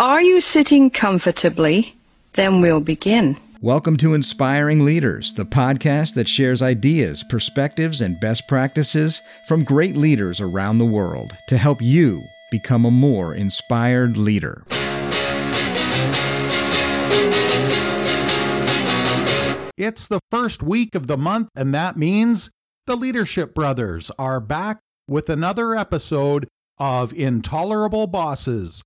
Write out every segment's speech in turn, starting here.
Are you sitting comfortably? Then we'll begin. Welcome to Inspiring Leaders, the podcast that shares ideas, perspectives, and best practices from great leaders around the world to help you become a more inspired leader. It's the first week of the month, and that means the Leadership Brothers are back with another episode of Intolerable Bosses.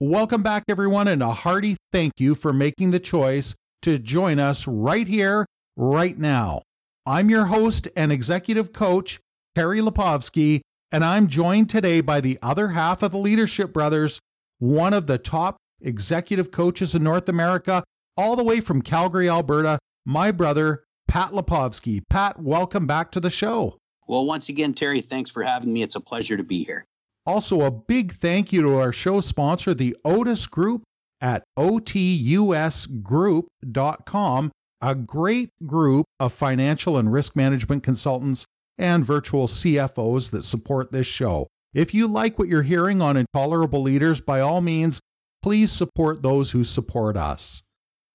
Welcome back, everyone, and a hearty thank you for making the choice to join us right here, right now. I'm your host and executive coach, Terry Lipovski, and I'm joined today by the other half of the Leadership Brothers, one of the top executive coaches in North America, all the way from Calgary, Alberta, my brother, Pat Lipovski. Pat, welcome back to the show. Well, once again, Terry, thanks for having me. It's a pleasure to be here. Also, a big thank you to our show sponsor, the Otus Group at otusgroup.com, a great group of financial and risk management consultants and virtual CFOs that support this show. If you like what you're hearing on Intolerable Leaders, by all means, please support those who support us.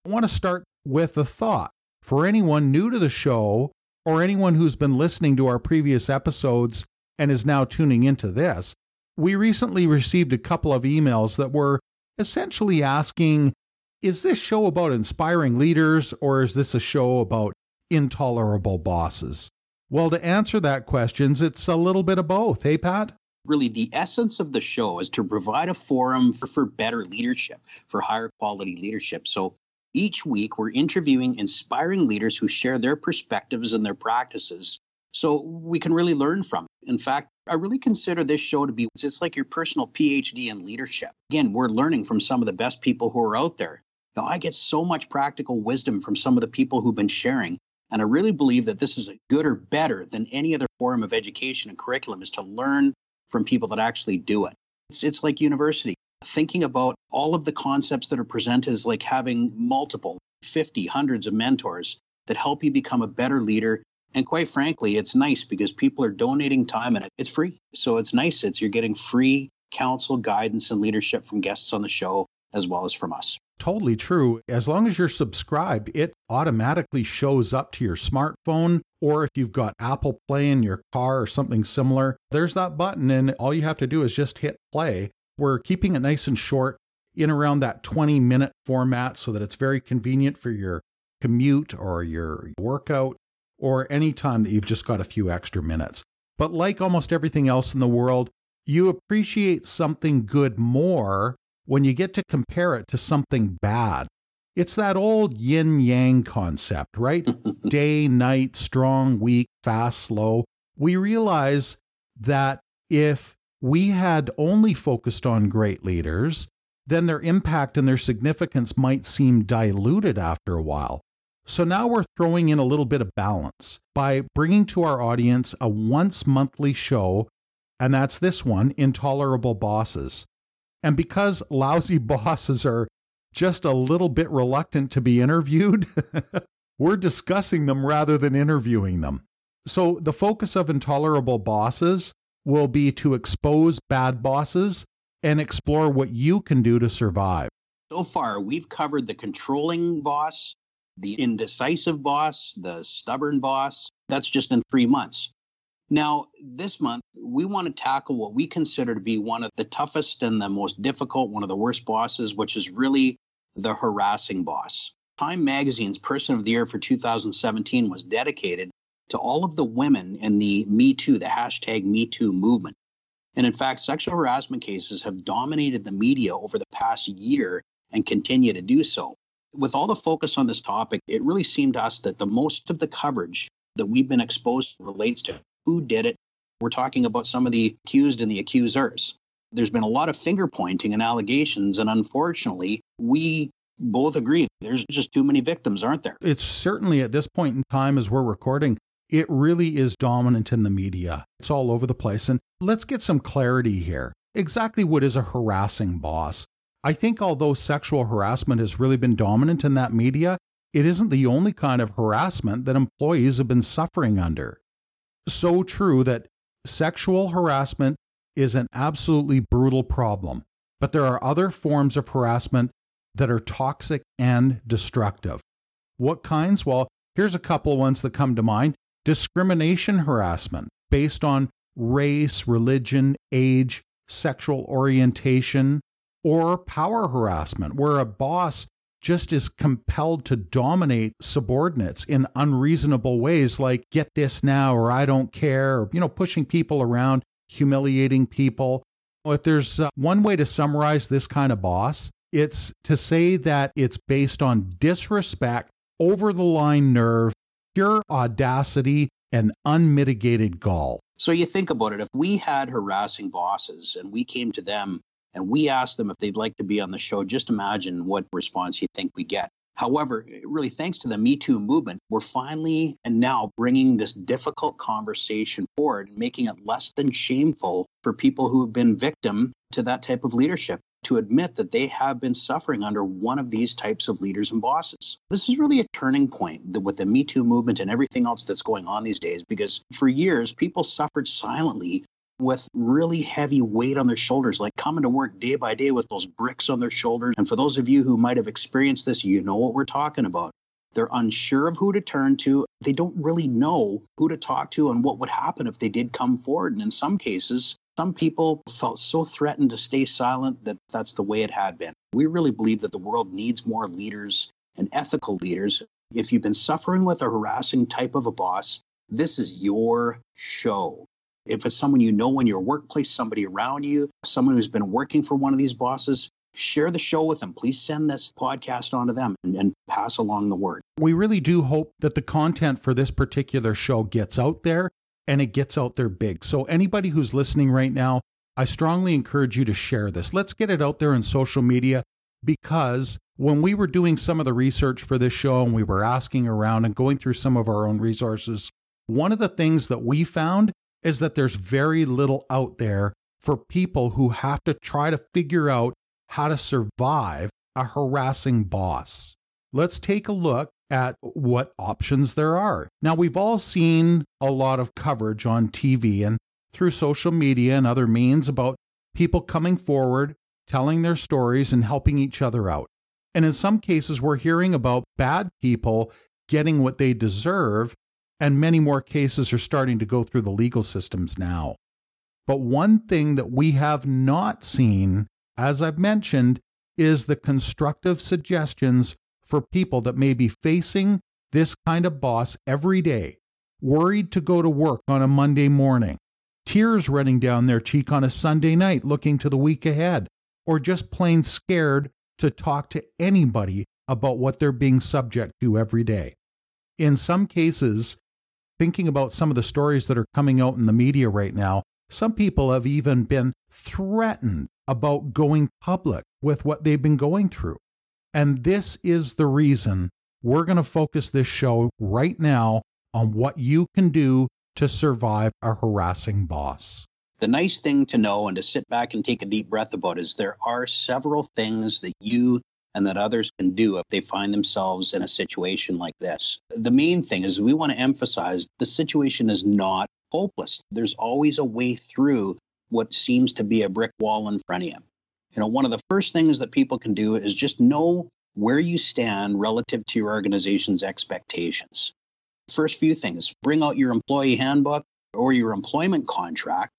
I want to start with a thought. For anyone new to the show or anyone who's been listening to our previous episodes and is now tuning into this, we recently received a couple of emails that were essentially asking Is this show about inspiring leaders or is this a show about intolerable bosses? Well, to answer that question, it's a little bit of both. Hey, Pat? Really, the essence of the show is to provide a forum for, for better leadership, for higher quality leadership. So each week, we're interviewing inspiring leaders who share their perspectives and their practices so we can really learn from. it. In fact, I really consider this show to be it's like your personal PhD in leadership. Again, we're learning from some of the best people who are out there. Now, I get so much practical wisdom from some of the people who've been sharing. And I really believe that this is a good or better than any other form of education and curriculum is to learn from people that actually do it. It's, it's like university. Thinking about all of the concepts that are presented is like having multiple, 50, hundreds of mentors that help you become a better leader and quite frankly, it's nice because people are donating time and it's free. So it's nice. It's you're getting free counsel, guidance, and leadership from guests on the show as well as from us. Totally true. As long as you're subscribed, it automatically shows up to your smartphone. Or if you've got Apple Play in your car or something similar, there's that button, and all you have to do is just hit play. We're keeping it nice and short in around that 20 minute format so that it's very convenient for your commute or your workout or any time that you've just got a few extra minutes. But like almost everything else in the world, you appreciate something good more when you get to compare it to something bad. It's that old yin yang concept, right? Day, night, strong, weak, fast, slow. We realize that if we had only focused on great leaders, then their impact and their significance might seem diluted after a while. So now we're throwing in a little bit of balance by bringing to our audience a once monthly show, and that's this one Intolerable Bosses. And because lousy bosses are just a little bit reluctant to be interviewed, we're discussing them rather than interviewing them. So the focus of Intolerable Bosses will be to expose bad bosses and explore what you can do to survive. So far, we've covered the controlling boss, the indecisive boss, the stubborn boss. That's just in three months. Now, this month, we want to tackle what we consider to be one of the toughest and the most difficult, one of the worst bosses, which is really the harassing boss. Time Magazine's Person of the Year for 2017 was dedicated to all of the women in the Me Too, the hashtag Me Too movement. And in fact, sexual harassment cases have dominated the media over the past year and continue to do so with all the focus on this topic, it really seemed to us that the most of the coverage that we've been exposed to relates to who did it. We're talking about some of the accused and the accusers. There's been a lot of finger pointing and allegations, and unfortunately, we both agree there's just too many victims, aren't there? It's certainly at this point in time, as we're recording, it really is dominant in the media. It's all over the place. And let's get some clarity here. Exactly what is a harassing boss? I think although sexual harassment has really been dominant in that media, it isn't the only kind of harassment that employees have been suffering under. So true that sexual harassment is an absolutely brutal problem. but there are other forms of harassment that are toxic and destructive. What kinds? Well, here's a couple ones that come to mind discrimination harassment based on race, religion, age, sexual orientation, or power harassment, where a boss just is compelled to dominate subordinates in unreasonable ways, like get this now or I don't care, or, you know, pushing people around, humiliating people. If there's uh, one way to summarize this kind of boss, it's to say that it's based on disrespect, over the line nerve, pure audacity, and unmitigated gall. So you think about it if we had harassing bosses and we came to them and we asked them if they'd like to be on the show, just imagine what response you think we get. However, really, thanks to the Me Too movement, we're finally and now bringing this difficult conversation forward making it less than shameful for people who have been victim to that type of leadership to admit that they have been suffering under one of these types of leaders and bosses. This is really a turning point with the Me Too movement and everything else that's going on these days because for years, people suffered silently with really heavy weight on their shoulders, like coming to work day by day with those bricks on their shoulders. And for those of you who might have experienced this, you know what we're talking about. They're unsure of who to turn to. They don't really know who to talk to and what would happen if they did come forward. And in some cases, some people felt so threatened to stay silent that that's the way it had been. We really believe that the world needs more leaders and ethical leaders. If you've been suffering with a harassing type of a boss, this is your show. If it's someone you know in your workplace, somebody around you, someone who's been working for one of these bosses, share the show with them. Please send this podcast on to them and, and, pass along the word. We really do hope that the content for this particular show gets out there and it gets out there big. So, anybody who's listening right now, I strongly encourage you to share this. Let's get it out there in social media because when we were doing some of the research for this show and we were asking around and going through some of our own resources, one of the things that we found is that there's very little out there for people who have to try to figure out how to survive a harassing boss. Let's take a look at what options there are. Now, we've all seen a lot of coverage on TV and through social media and other means about people coming forward, telling their stories, and helping each other out. And in some cases, we're hearing about bad people getting what they deserve and many more cases are starting to go through the legal systems now. But one thing that we have not seen, as I've mentioned, is the constructive suggestions for people that may be facing this kind of boss every day, worried to go to work on a Monday morning, tears running down their cheek on a Sunday night looking to the week ahead, or just plain scared to talk to anybody about what they're being subject to every day. In some cases, thinking about some of the stories that are coming out in the media right now, some people have even been threatened about going public with what they've been going through. And this is the reason we're going to focus this show right now on what you can do to survive a harassing boss. The nice thing to know and to sit back and take a deep breath about is there are several things that you and that others can do if they find themselves in a situation like this. The main thing is we want to emphasize the situation is not hopeless. There's always a way through what seems to be a brick wall in front of you. You know, one of the first things that people can do is just know where you stand relative to your organization's expectations. First few things bring out your employee handbook or your employment contract.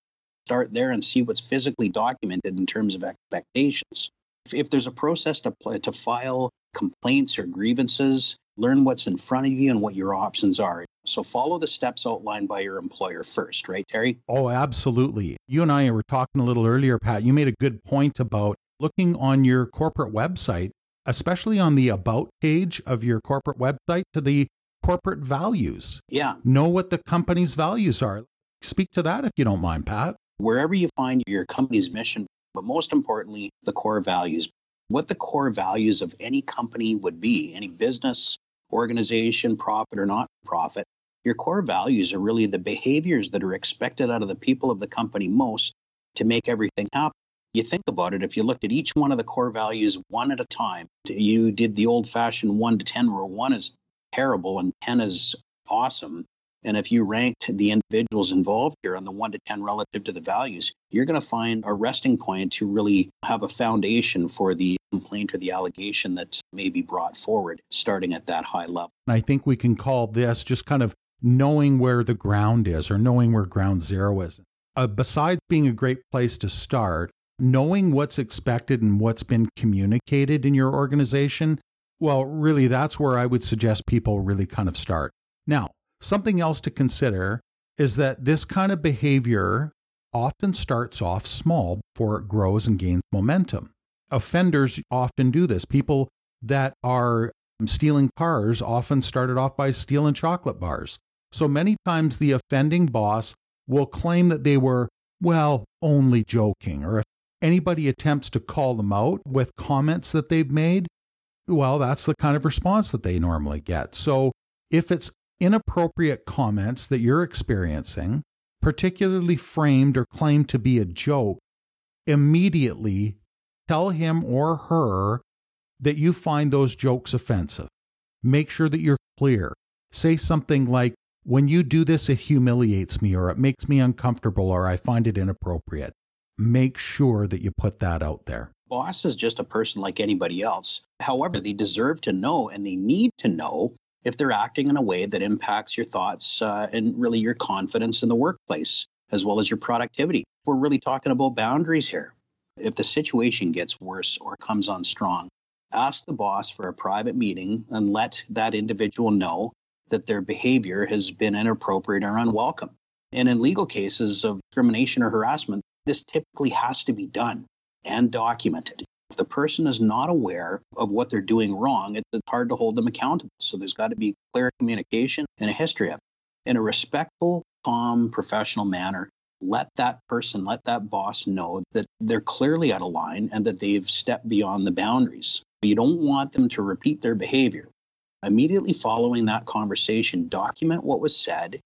Start there and see what's physically documented in terms of expectations. If there's a process to, to file complaints or grievances, learn what's in front of you and what your options are. So follow the steps outlined by your employer first, right, Terry? Oh, absolutely. You and I were talking a little earlier, Pat. You made a good point about looking on your corporate website, especially on the about page of your corporate website, to the corporate values. Yeah. Know what the company's values are. Speak to that if you don't mind, Pat. Wherever you find your company's mission but most importantly, the core values. What the core values of any company would be, any business, organization, profit or not profit. Your core values are really the behaviors that are expected out of the people of the company most to make everything happen. You think about it, if you looked at each one of the core values one at a time, you did the old fashioned one to 10 where one is terrible and 10 is awesome. And if you ranked the individuals involved here on the one to 10 relative to the values, you're going to find a resting point to really have a foundation for the complaint or the allegation that may be brought forward starting at that high level. I think we can call this just kind of knowing where the ground is or knowing where ground zero is. Uh, besides being a great place to start, knowing what's expected and what's been communicated in your organization, well, really, that's where I would suggest people really kind of start. Now, Something else to consider is that this kind of behavior often starts off small before it grows and gains momentum. Offenders often do this. People that are stealing cars often started off by stealing chocolate bars. So many times the offending boss will claim that they were, well, only joking. Or if anybody attempts to call them out with comments that they've made, well, that's the kind of response that they normally get. So if it's inappropriate comments that you're experiencing, particularly framed or claimed to be a joke, immediately tell him or her that you find those jokes offensive. Make sure that you're clear. Say something like, when you do this, it humiliates me, or it makes me uncomfortable, or I find it inappropriate. Make sure that you put that out there. Boss is just a person like anybody else. However, they deserve to know and they need to know if they're acting in a way that impacts your thoughts uh, and really your confidence in the workplace, as well as your productivity. We're really talking about boundaries here. If the situation gets worse or comes on strong, ask the boss for a private meeting and let that individual know that their behavior has been inappropriate or unwelcome. And in legal cases of discrimination or harassment, this typically has to be done and documented. If the person is not aware of what they're doing wrong, it's hard to hold them accountable. So there's got to be clear communication and a history of it. In a respectful, calm, professional manner, let that person, let that boss know that they're clearly out of line and that they've stepped beyond the boundaries. You don't want them to repeat their behavior. Immediately following that conversation, document what was said,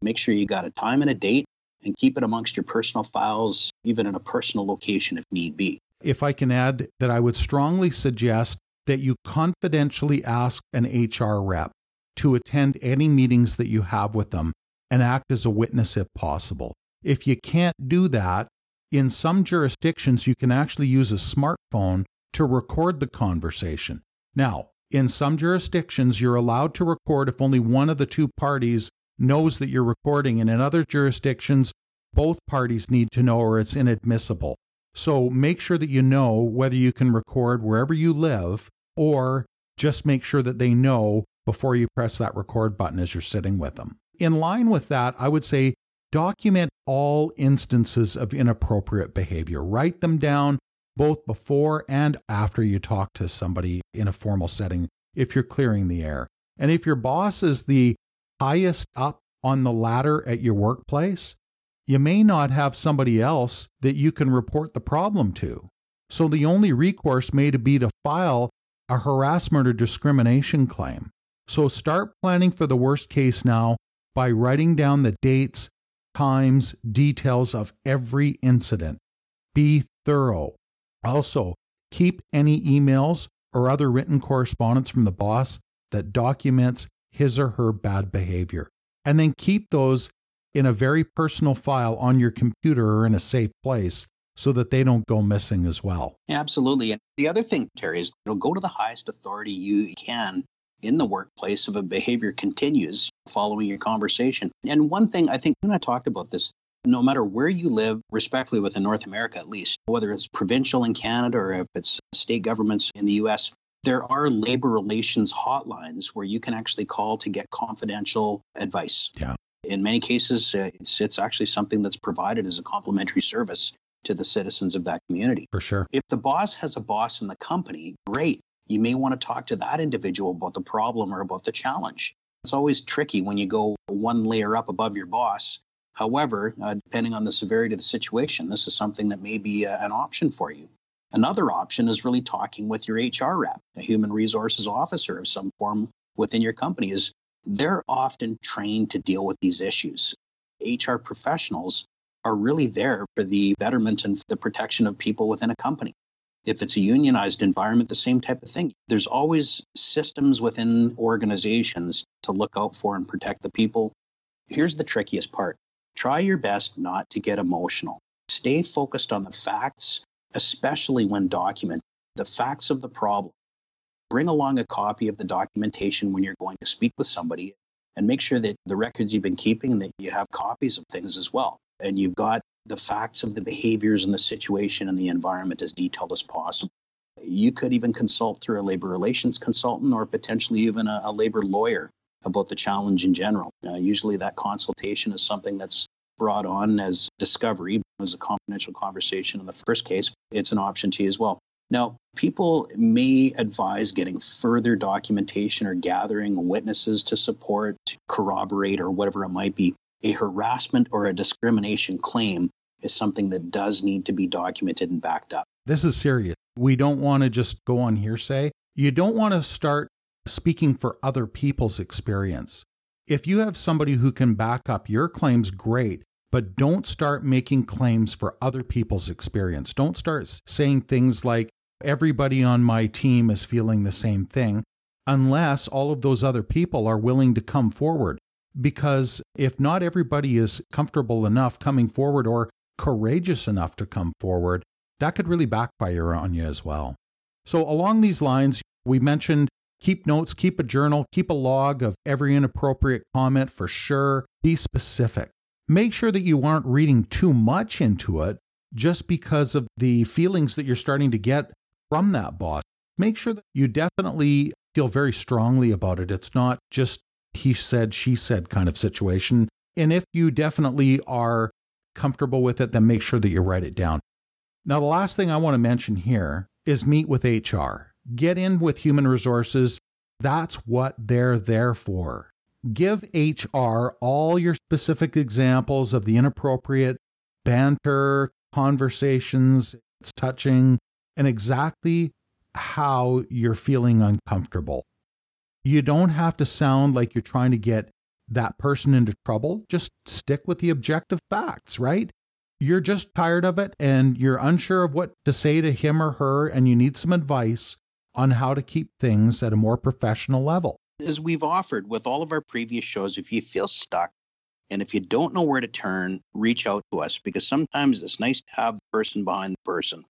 make sure you got a time and a date, and keep it amongst your personal files, even in a personal location if need be if I can add that I would strongly suggest that you confidentially ask an HR rep to attend any meetings that you have with them and act as a witness if possible. If you can't do that, in some jurisdictions, you can actually use a smartphone to record the conversation. Now, in some jurisdictions, you're allowed to record if only one of the two parties knows that you're recording, and in other jurisdictions, both parties need to know or it's inadmissible. So make sure that you know whether you can record wherever you live or just make sure that they know before you press that record button as you're sitting with them. In line with that, I would say document all instances of inappropriate behavior. Write them down both before and after you talk to somebody in a formal setting if you're clearing the air. And if your boss is the highest up on the ladder at your workplace, you may not have somebody else that you can report the problem to. So the only recourse may be to file a harassment or discrimination claim. So start planning for the worst case now by writing down the dates, times, details of every incident. Be thorough. Also, keep any emails or other written correspondence from the boss that documents his or her bad behavior. And then keep those in a very personal file on your computer or in a safe place so that they don't go missing as well. Absolutely. And the other thing, Terry, is you know, go to the highest authority you can in the workplace if a behavior continues following your conversation. And one thing I think when I talked about this, no matter where you live, respectfully within North America at least, whether it's provincial in Canada or if it's state governments in the US, there are labor relations hotlines where you can actually call to get confidential advice. Yeah. In many cases, uh, it's, it's actually something that's provided as a complimentary service to the citizens of that community. For sure. If the boss has a boss in the company, great. You may want to talk to that individual about the problem or about the challenge. It's always tricky when you go one layer up above your boss. However, uh, depending on the severity of the situation, this is something that may be uh, an option for you. Another option is really talking with your HR rep, a human resources officer of some form within your company. Is they're often trained to deal with these issues. HR professionals are really there for the betterment and the protection of people within a company. If it's a unionized environment, the same type of thing. There's always systems within organizations to look out for and protect the people Here's the trickiest part try your best not to get emotional. Stay focused on the facts, especially when documenting the facts of the problem. Bring along a copy of the documentation when you're going to speak with somebody and make sure that the records you've been keeping that you have copies of things as well. And you've got the facts of the behaviors and the situation and the environment as detailed as possible. You could even consult through a labor relations consultant or potentially even a, a labor lawyer about the challenge in general. Uh, usually that consultation is something that's brought on as discovery as a confidential conversation in the first case. It's an option to you as well now, people may advise getting further documentation or gathering witnesses to support, to corroborate, or whatever it might be. A harassment or a discrimination claim is something that does need to be documented and backed up. This is serious. We don't want to just go on hearsay. You don't want to start speaking for other people's experience. If you have somebody who can back up your claims, great but don't start making claims for other people's experience. Don't start saying things like, everybody on my team is feeling the same thing, unless all of those other people are willing to come forward. Because if not everybody is comfortable enough coming forward or courageous enough to come forward, that could really backfire on you as well. So, along these lines, we mentioned keep notes, keep a journal, keep a log of every inappropriate comment for sure. Be specific make sure that you aren't reading too much into it just because of the feelings that you're starting to get from that boss. Make sure that you definitely feel very strongly about it. It's not just he said, she said kind of situation. And if you definitely are comfortable with it, then make sure that you write it down. Now, the last thing I want to mention here is meet with HR. Get in with human resources. That's what they're there for give HR all your specific examples of the inappropriate banter, conversations, it's touching, and exactly how you're feeling uncomfortable. You don't have to sound like you're trying to get that person into trouble. Just stick with the objective facts, right? You're just tired of it and you're unsure of what to say to him or her, and you need some advice on how to keep things at a more professional level as we've offered with all of our previous shows, if you feel stuck and if you don't know where to turn, reach out to us because sometimes it's nice to have the person behind the person.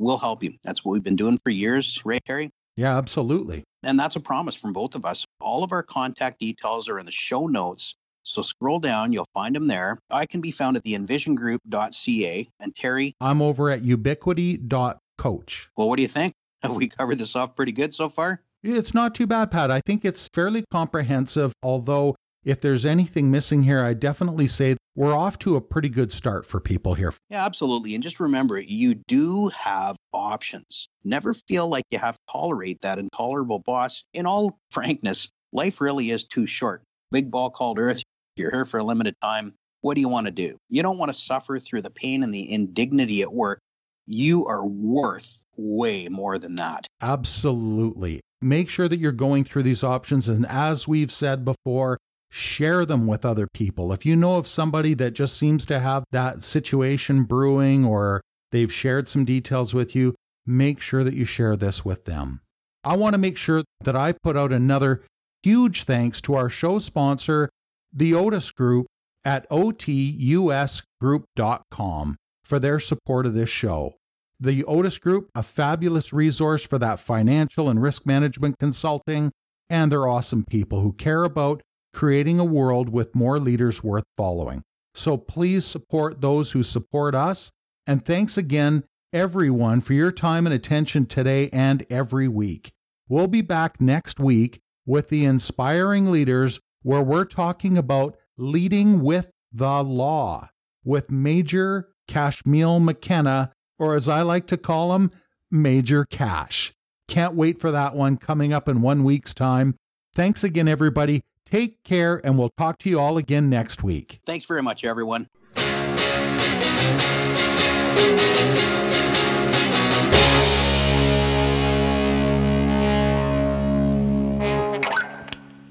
We'll help you. That's what we've been doing for years, right, Terry? Yeah, absolutely. And that's a promise from both of us. All of our contact details are in the show notes. So scroll down, you'll find them there. I can be found at the envisiongroup.ca. And Terry? I'm over at ubiquity.coach. Well, what do you think? Have we covered this off pretty good so far? It's not too bad, Pat. I think it's fairly comprehensive, although if there's anything missing here, I definitely say we're off to a pretty good start for people here. Yeah, absolutely. And just remember, you do have options. Never feel like you have to tolerate that intolerable boss. In all frankness, life really is too short. Big ball called Earth. You're here for a limited time. What do you want to do? You don't want to suffer through the pain and the indignity at work. You are worth way more than that. Absolutely make sure that you're going through these options. And as we've said before, share them with other people. If you know of somebody that just seems to have that situation brewing or they've shared some details with you, make sure that you share this with them. I want to make sure that I put out another huge thanks to our show sponsor, the Otus Group at otusgroup.com for their support of this show. The Otus Group, a fabulous resource for that financial and risk management consulting, and they're awesome people who care about creating a world with more leaders worth following. So please support those who support us. And thanks again, everyone, for your time and attention today and every week. We'll be back next week with the Inspiring Leaders, where we're talking about leading with the law with Major Kashmil McKenna or as I like to call him, Major Cash. Can't wait for that one coming up in one week's time. Thanks again, everybody. Take care, and we'll talk to you all again next week. Thanks very much, everyone.